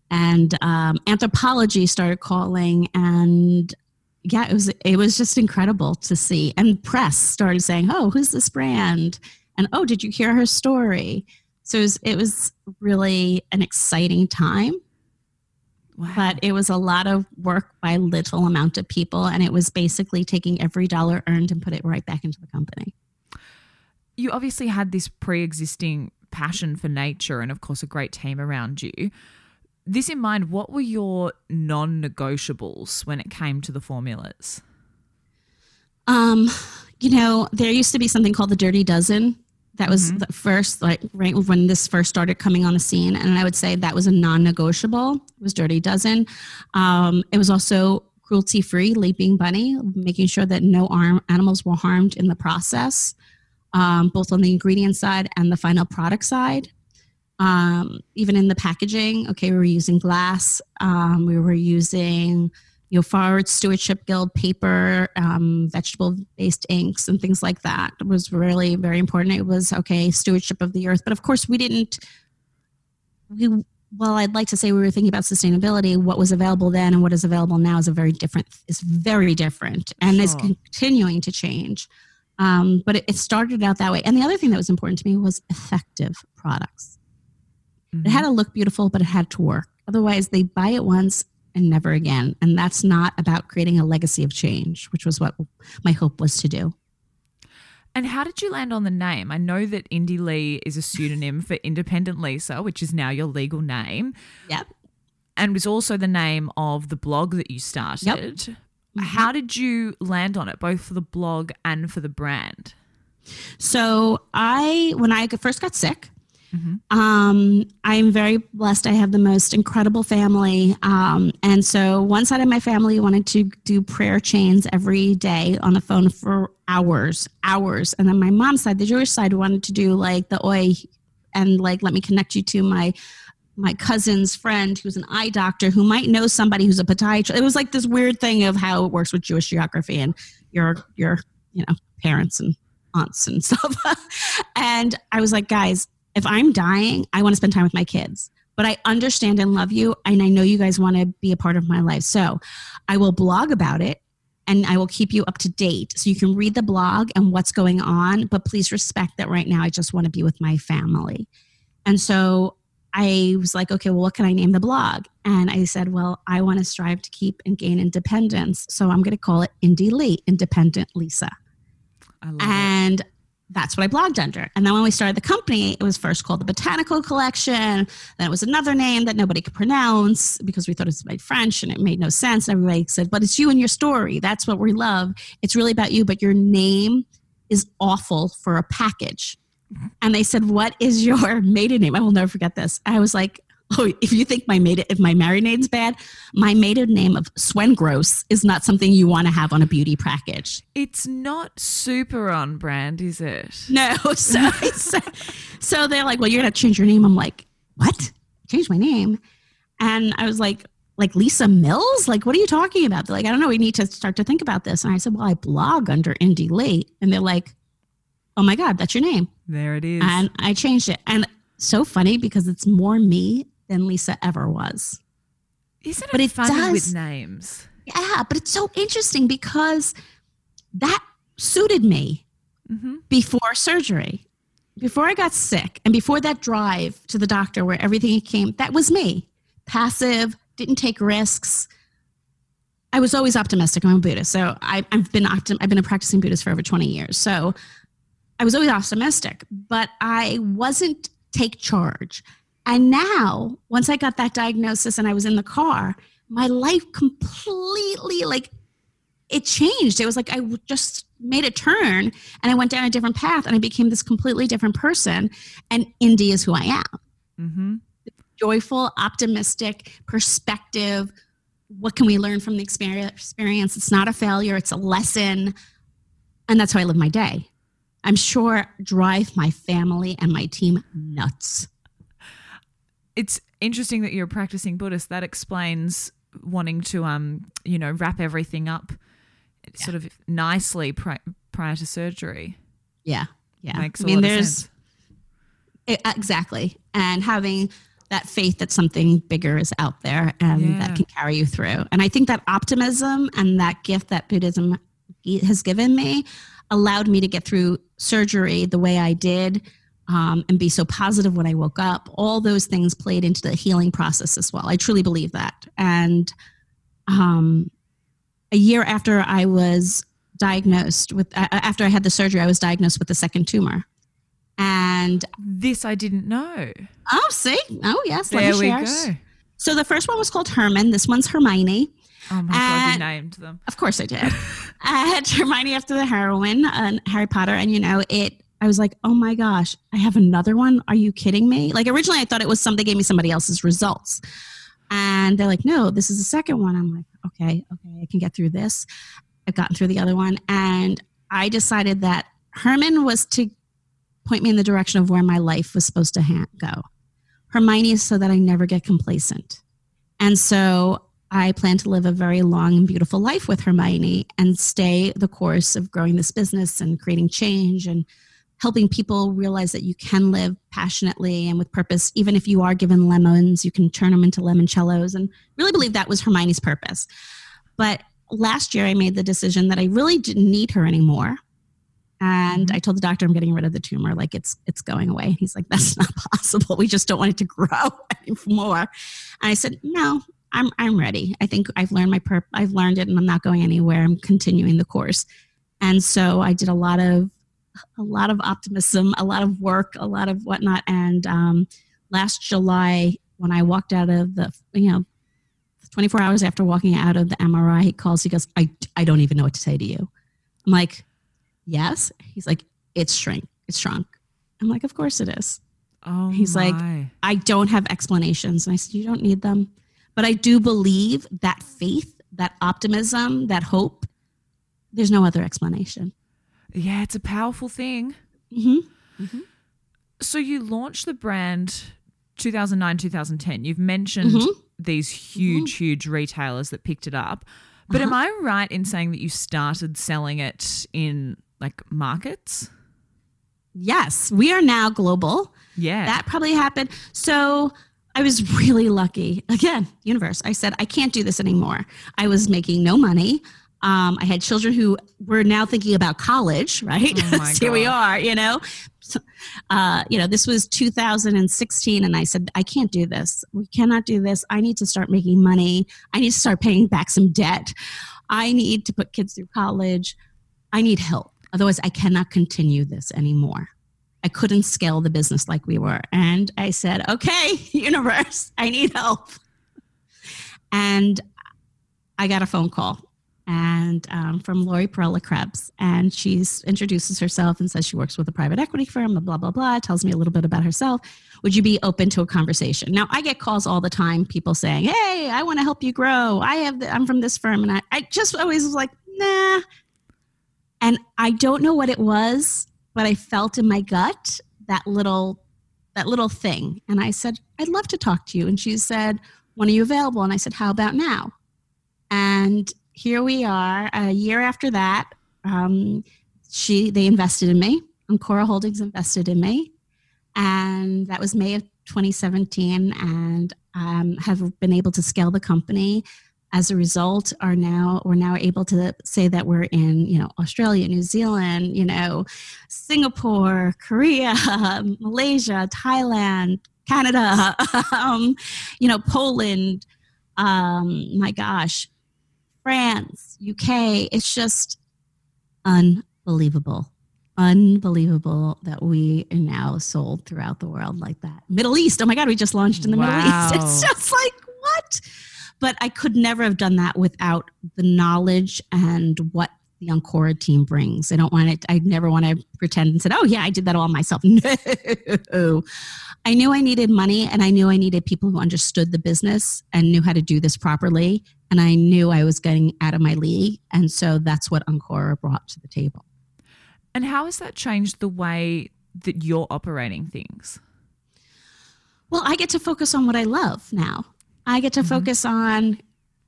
and um, Anthropologie started calling, and yeah, it was it was just incredible to see. And press started saying, "Oh, who's this brand?" And oh, did you hear her story? So it was, it was really an exciting time Wow. But it was a lot of work by little amount of people, and it was basically taking every dollar earned and put it right back into the company. You obviously had this pre-existing passion for nature, and of course, a great team around you. This in mind, what were your non-negotiables when it came to the formulas? Um, you know, there used to be something called the Dirty Dozen that was mm-hmm. the first, like right when this first started coming on the scene, and I would say that was a non-negotiable. It was Dirty Dozen. Um, it was also cruelty-free, Leaping Bunny, making sure that no arm, animals were harmed in the process, um, both on the ingredient side and the final product side. Um, even in the packaging, okay, we were using glass. Um, we were using you know, Forest Stewardship Guild paper, um, vegetable based inks, and things like that was really very important. It was okay, stewardship of the earth. But of course, we didn't, we, well, I'd like to say we were thinking about sustainability. What was available then and what is available now is a very different, is very different and sure. is continuing to change. Um, but it, it, started out that way. And the other thing that was important to me was effective products. Mm-hmm. It had to look beautiful, but it had to work. Otherwise, they buy it once and never again. And that's not about creating a legacy of change, which was what my hope was to do. And how did you land on the name? I know that Indie Lee is a pseudonym for Independent Lisa, which is now your legal name. Yep. And was also the name of the blog that you started. Yep. Mm-hmm. How did you land on it, both for the blog and for the brand? So I, when I first got sick, Mm-hmm. Um, I'm very blessed. I have the most incredible family. Um, and so one side of my family wanted to do prayer chains every day on the phone for hours, hours. And then my mom's side, the Jewish side, wanted to do like the oi and like, let me connect you to my my cousin's friend who's an eye doctor who might know somebody who's a podiatrist. It was like this weird thing of how it works with Jewish geography and your your you know parents and aunts and stuff. <laughs> and I was like, guys, if I'm dying, I want to spend time with my kids. But I understand and love you, and I know you guys want to be a part of my life. So I will blog about it and I will keep you up to date so you can read the blog and what's going on. But please respect that right now I just want to be with my family. And so I was like, okay, well, what can I name the blog? And I said, well, I want to strive to keep and gain independence. So I'm going to call it Indie Lee, Independent Lisa. and it that's what I blogged under. And then when we started the company, it was first called the Botanical Collection. Then it was another name that nobody could pronounce because we thought it was my French and it made no sense. And everybody said, but it's you and your story. That's what we love. It's really about you, but your name is awful for a package. And they said, What is your <laughs> maiden name? I will never forget this. I was like, oh, if you think my maiden, if my married name's bad, my maiden name of Swengross is not something you want to have on a beauty package. It's not super on brand, is it? No. <laughs> So, so, so they're like, well, you're going to change your name. I'm like, what? Change my name? And I was like, like Lisa Mills? Like, what are you talking about? They're like, I don't know. We need to start to think about this. And I said, well, I blog under Indie Lee. And they're like, oh my God, that's your name. There it is. And I changed it. And so funny because it's more me than Lisa ever was. Isn't it but it funny does, with names? Yeah, but it's so interesting because that suited me mm-hmm. before surgery. Before I got sick and before that drive to the doctor where everything came, that was me. Passive, didn't take risks. I was always optimistic. I'm a Buddhist, so I, have been optim- I've been a practicing Buddhist for over 20 years. So I was always optimistic, but I wasn't take charge. And now, once I got that diagnosis and I was in the car, my life completely like it changed. It was like I just made a turn and I went down a different path and I became this completely different person. And Indie is who I am. Mm-hmm. Joyful, optimistic perspective. What can we learn from the experience? It's not a failure, it's a lesson. And that's how I live my day. I'm sure drive my family and my team nuts it's interesting that you're a practicing Buddhist. That explains wanting to, um, you know, wrap everything up yeah. sort of nicely pri- prior to surgery. Yeah, yeah. Makes I mean, there's it, exactly, and having that faith that something bigger is out there and yeah. that can carry you through. And I think that optimism and that gift that Buddhism has given me allowed me to get through surgery the way I did um, and be so positive when I woke up. All those things played into the healing process as well. I truly believe that. And um, a year after I was diagnosed with, uh, after I had the surgery, I was diagnosed with a second tumor. And this I didn't know. Oh, see? Oh, yes. There we go. So the first one was called Herman. This one's Hermione. Oh my god, you named them. Of course I did. <laughs> I had Hermione after the heroine and Harry Potter, and you know it I was like, oh my gosh, I have another one. Are you kidding me? Like originally I thought it was some they gave me somebody else's results. And they're like, no, this is the second one. I'm like, okay, okay, I can get through this. I've gotten through the other one. And I decided that Herman was to point me in the direction of where my life was supposed to ha- go. Hermione is so that I never get complacent. And so I plan to live a very long and beautiful life with Hermione and stay the course of growing this business and creating change and helping people realize that you can live passionately and with purpose. Even if you are given lemons, you can turn them into limoncellos. And really believe that was Hermione's purpose. But last year, I made the decision that I really didn't need her anymore. And mm-hmm. I told the doctor I'm getting rid of the tumor, like it's it's going away. He's like, that's <laughs> not possible. We just don't want it to grow <laughs> anymore. And I said, no, I'm I'm ready. I think I've learned my perp. I've learned it, and I'm not going anywhere. I'm continuing the course. And so I did a lot of a lot of optimism, a lot of work, a lot of whatnot. And um, last July, when I walked out of the, you know, 24 hours after walking out of the MRI, he calls. He goes, "I I don't even know what to say to you." I'm like, "Yes." He's like, "It's shrink. It's shrunk." I'm like, "Of course it is." Oh, he's my. like, "I don't have explanations." And I said, "You don't need them." But I do believe that faith, that optimism, that hope, there's no other explanation. Yeah, it's a powerful thing. Mm-hmm. Mm-hmm. So you launched the brand 2009, 2010. You've mentioned mm-hmm. these huge, mm-hmm. huge retailers that picked it up. But uh-huh. am I right in saying that you started selling it in like markets? Yes, we are now global. Yeah. That probably happened. So I was really lucky. Again, universe. I said, I can't do this anymore. I was making no money. Um, I had children who were now thinking about college, right? Oh so <laughs> here we are, you know. So, uh, you know, this was 2016, and I said, I can't do this. We cannot do this. I need to start making money. I need to start paying back some debt. I need to put kids through college. I need help. Otherwise, I cannot continue this anymore. I couldn't scale the business like we were. And I said, okay, <laughs> universe, I need help. And I got a phone call and um, from Lori Perella Krebs. And she introduces herself and says she works with a private equity firm, blah, blah, blah, tells me a little bit about herself. Would you be open to a conversation? Now, I get calls all the time, people saying, hey, I want to help you grow. I have, the, I'm from this firm. And I, I just always was like, nah. And I don't know what it was, but I felt in my gut that little, that little thing. And I said, I'd love to talk to you. And she said, when are you available? And I said, how about now? And here we are a year after that um, she they invested in me Ancora Holdings invested in me and that was May of 2017 and um, have been able to scale the company. As a result are now we're now able to say that we're in you know australia new zealand you know singapore korea <laughs> malaysia thailand canada <laughs> um, you know poland um, my gosh France, UK. It's just unbelievable. Unbelievable that we are now sold throughout the world like that. Middle East. Oh my God, we just launched in the wow. Middle East. <laughs> It's just like, what? But I could never have done that without the knowledge and what the Ancora team brings. I don't want it, I never want to pretend and said, oh, yeah, I did that all myself. <laughs> No. I knew I needed money and I knew I needed people who understood the business and knew how to do this properly. And I knew I was getting out of my league. And so that's what Ancora brought to the table. And how has that changed the way that you're operating things? Well, I get to focus on what I love now. I get to mm-hmm. focus on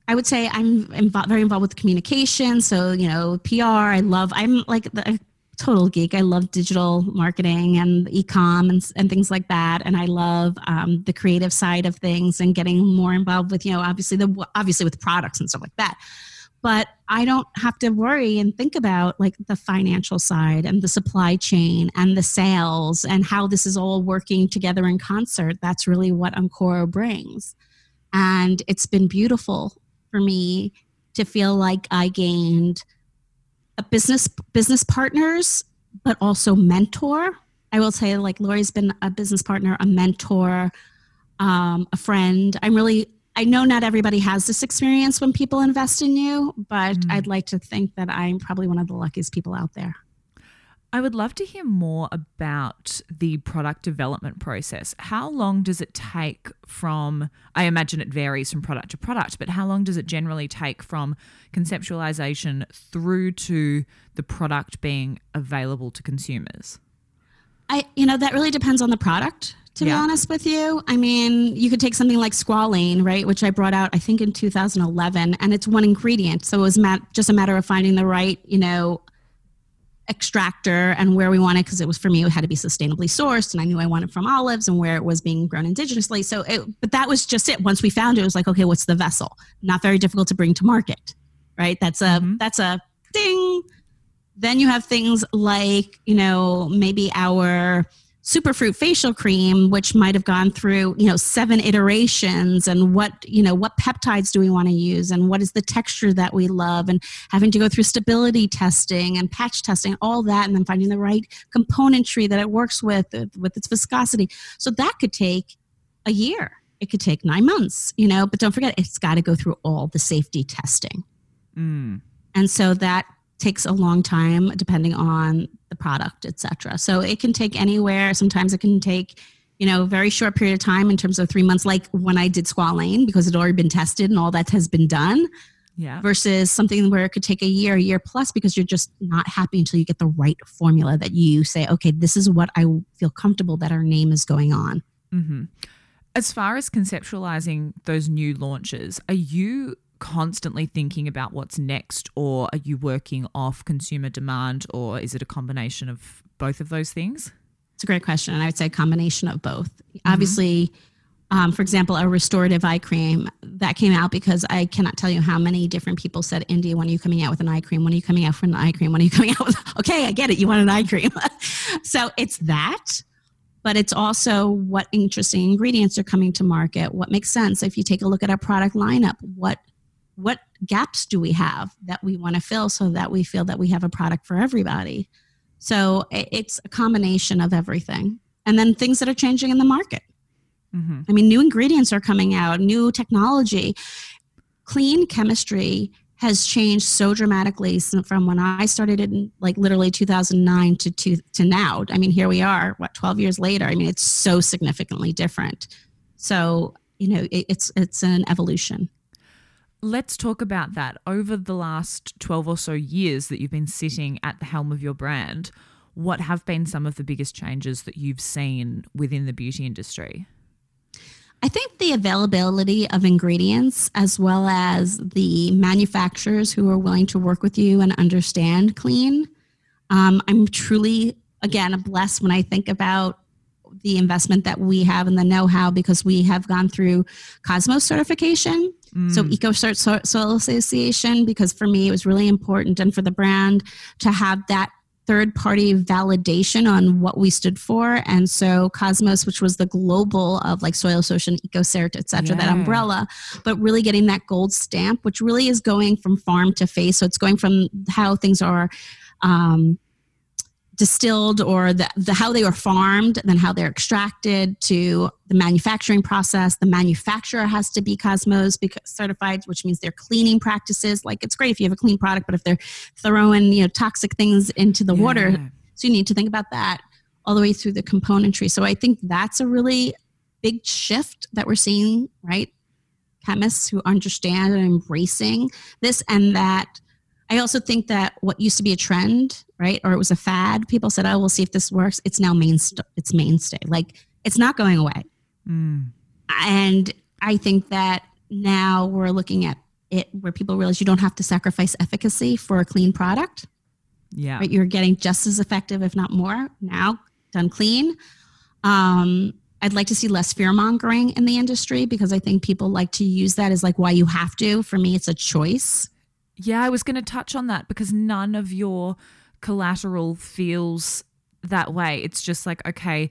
I would say I'm, involved, very involved with communication. So, you know, PR, I love, I'm like the total geek. I love digital marketing and e-com and, and things like that. And I love um, the creative side of things and getting more involved with, you know, obviously the, obviously with products and stuff like that. But I don't have to worry and think about like the financial side and the supply chain and the sales and how this is all working together in concert. That's really what Ancora brings. And it's been beautiful for me to feel like I gained a business business partners, but also mentor. I will say, like Lori's been a business partner, a mentor, um, a friend. I'm really I know not everybody has this experience when people invest in you, but mm. I'd like to think that I'm probably one of the luckiest people out there. I would love to hear more about the product development process. How long does it take from, I imagine it varies from product to product, but how long does it generally take from conceptualization through to the product being available to consumers? I, you know, that really depends on the product, to yeah. be honest with you. I mean, you could take something like squalane, right, which I brought out, I think, in 2011, and it's one ingredient. So it was mat- just a matter of finding the right, you know, extractor and where we wanted because it was for me it had to be sustainably sourced and i knew i wanted from olives and where it was being grown indigenously. So it, but that was just it. Once we found it, it was like okay what's the vessel? Not very difficult to bring to market right? That's a mm-hmm. that's a ding then you have things like you know maybe our superfruit facial cream which might have gone through you know seven iterations and what you know what peptides do we want to use and what is the texture that we love and having to go through stability testing and patch testing all that and then finding the right componentry that it works with with its viscosity. So that could take a year. It could take nine months you know but don't forget it's got to go through all the safety testing. Mm. and so that takes a long time depending on the product etc so it can take anywhere sometimes it can take you know a very short period of time in terms of three months like when i did squalane because it already been tested and all that has been done yeah. versus something where it could take a year a year plus because you're just not happy until you get the right formula that you say okay this is what i feel comfortable that our name is going on mm-hmm. as far as conceptualizing those new launches are you constantly thinking about what's next, or are you working off consumer demand, or is it a combination of both of those things? It's a great question. And I would say a combination of both. Mm-hmm. Obviously, um, for example, a restorative eye cream that came out because I cannot tell you how many different people said, Indie, when are you coming out with an eye cream? When are you coming out with an eye cream? When are you coming out with, <laughs> okay, I get it. You want an eye cream. <laughs> so it's that, but it's also what interesting ingredients are coming to market. What makes sense? If you take a look at our product lineup, what what gaps do we have that we want to fill so that we feel that we have a product for everybody so it's a combination of everything and then things that are changing in the market mm-hmm. i mean new ingredients are coming out new technology clean chemistry has changed so dramatically from when I started in like literally 2009 to, to to now. I mean, here we are, what 12 years later. I mean, it's so significantly different. So you know, it, it's it's an evolution. Let's talk about that. Over the last 12 or so years that you've been sitting at the helm of your brand, what have been some of the biggest changes that you've seen within the beauty industry? I think the availability of ingredients, as well as the manufacturers who are willing to work with you and understand clean. Um, I'm truly, again, blessed when I think about the investment that we have and the know how because we have gone through Cosmos certification. Mm. So EcoCert Soil Association, because for me it was really important and for the brand to have that third party validation on what we stood for. And so Cosmos, which was the global of like Soil Social, EcoCert, et cetera, yeah. that umbrella, but really getting that gold stamp, which really is going from farm to face. So it's going from how things are um, distilled or the, the how they were farmed then how they're extracted to the manufacturing process. The manufacturer has to be cosmos certified which means their cleaning practices. Like it's great if you have a clean product but if they're throwing you know toxic things into the yeah. water so you need to think about that all the way through the componentry. So i think that's a really big shift that we're seeing right? Chemists who understand and embracing this and that I also think that what used to be a trend, right, or it was a fad, people said, "Oh, we'll see if this works." It's now mainstay. It's mainstay. Like it's not going away. Mm. And I think that now we're looking at it where people realize you don't have to sacrifice efficacy for a clean product. Yeah, right. You're getting just as effective, if not more, now done clean. Um, I'd like to see less fear mongering in the industry because I think people like to use that as like why you have to. For me, it's a choice. Yeah, I was going to touch on that because none of your collateral feels that way. It's just like, okay,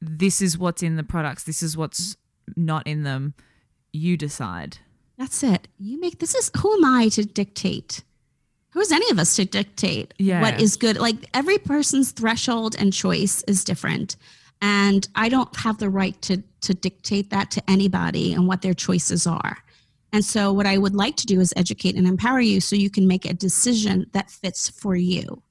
this is what's in the products, this is what's not in them. You decide. That's it. You make this is who am I to dictate? Who's any of us to dictate yeah. what is good? Like every person's threshold and choice is different. And I don't have the right to to dictate that to anybody and what their choices are. And so, what I would like to do is educate and empower you so you can make a decision that fits for you.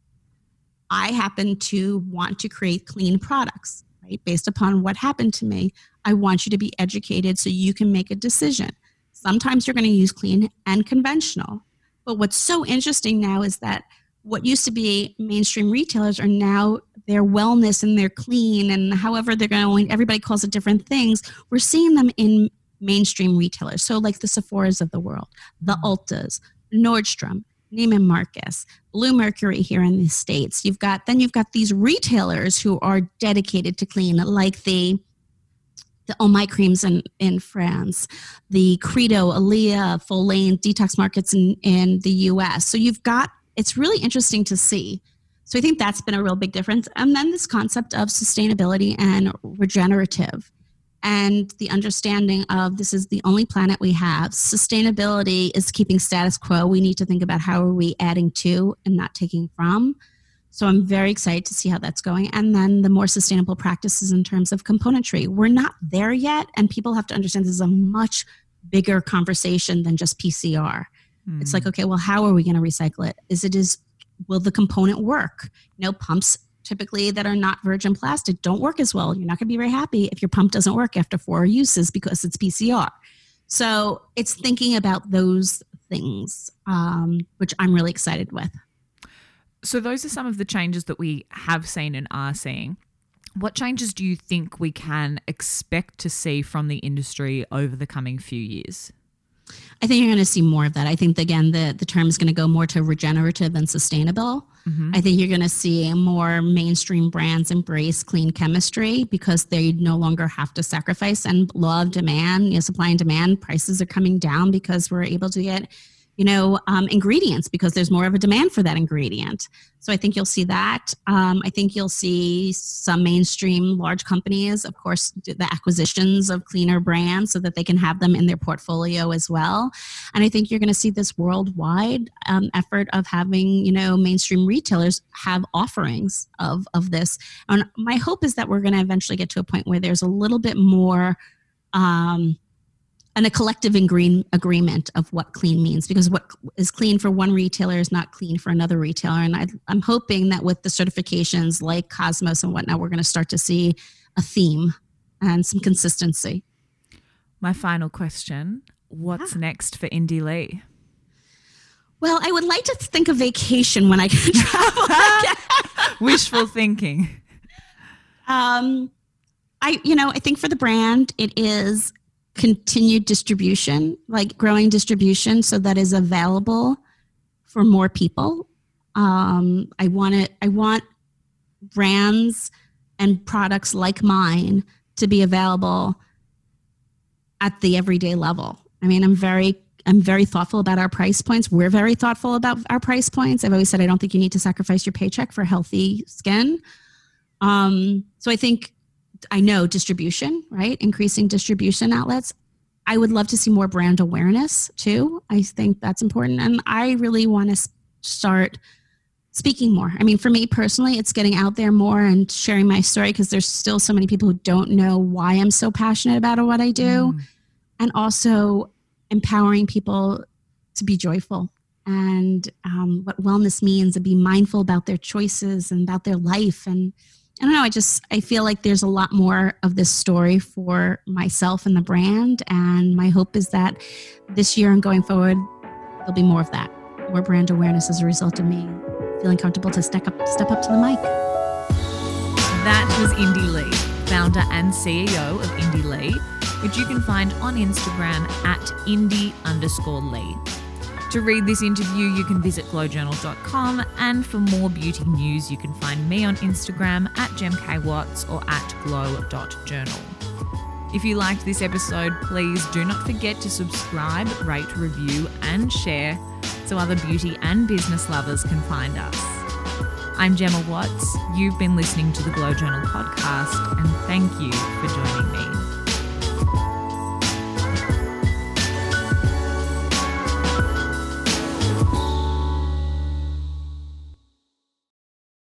I happen to want to create clean products, right? Based upon what happened to me, I want you to be educated so you can make a decision. Sometimes you're going to use clean and conventional. But what's so interesting now is that what used to be mainstream retailers are now their wellness and their clean and however they're going, everybody calls it different things. We're seeing them in mainstream retailers. So, like the Sephora's of the world, the mm-hmm. Ultas, Nordstrom, Neiman Marcus, Bluemercury here in the States. You've got, then you've got these retailers who are dedicated to clean, like the the Oh My creams in, in France, the Credo, Alia, Follain detox markets in, in the US. So you've got, it's really interesting to see so I think that's been a real big difference. And then this concept of sustainability and regenerative and the understanding of this is the only planet we have. Sustainability is keeping status quo. We need to think about how are we adding to and not taking from. So I'm very excited to see how that's going. And then the more sustainable practices in terms of componentry. We're not there yet, and people have to understand this is a much bigger conversation than just PCR. Mm. It's like, hmm. okay, well, how are we going to recycle it? Is it is will the component work? You know, pumps typically that are not virgin plastic don't work as well. You're not going to be very happy if your pump doesn't work after four uses because it's PCR. So it's thinking about those things, um, which I'm really excited with. So those are some of the changes that we have seen and are seeing. What changes do you think we can expect to see from the industry over the coming few years? I think you're going to see more of that. I think again the the term is going to go more to regenerative and sustainable. Mm-hmm. I think you're going to see more mainstream brands embrace clean chemistry because they no longer have to sacrifice and law of demand, you know, supply and demand prices are coming down because we're able to get you know, um, ingredients because there's more of a demand for that ingredient. So I think you'll see that. Um, I think you'll see some mainstream large companies, of course, the acquisitions of cleaner brands so that they can have them in their portfolio as well. And I think you're going to see this worldwide um, effort of having, you know, mainstream retailers have offerings of, of this. And my hope is that we're going to eventually get to a point where there's a little bit more. Um, and a collective agree- agreement of what clean means because what is clean for one retailer is not clean for another retailer and I, i'm hoping that with the certifications like cosmos and whatnot we're going to start to see a theme and some consistency my final question what's yeah. next for Indie Lee well, I would like to think of vacation when I can travel. <laughs> <laughs> Wishful thinking. Um, I, you know, I think for the brand, it is continued distribution, like growing distribution, so that is available for more people. Um, I want it. I want brands and products like mine to be available at the everyday level. I mean, I'm very I'm very thoughtful about our price points. We're very thoughtful about our price points. I've always said I don't think you need to sacrifice your paycheck for healthy skin. Um, so I think I know distribution, right? Increasing distribution outlets. I would love to see more brand awareness too. I think that's important. And I really want to start speaking more. I mean, for me personally, it's getting out there more and sharing my story because there's still so many people who don't know why I'm so passionate about what I do. Mm. And also empowering people to be joyful and um, what wellness means and be mindful about their choices and about their life and I don't know. I just I feel like there's a lot more of this story for myself and the brand, and my hope is that this year and going forward, there'll be more of that, more brand awareness as a result of me feeling comfortable to step up, step up to the mic. That was Indie Lee, founder and CEO of Indie Lee, which you can find on Instagram at indie underscore Lee. To read this interview, you can visit glowjournal.com, and for more beauty news, you can find me on Instagram at gemkwatts or at glow.journal. If you liked this episode, please do not forget to subscribe, rate, review, and share so other beauty and business lovers can find us. I'm Gemma Watts. You've been listening to the Glow Journal podcast, and thank you for joining me.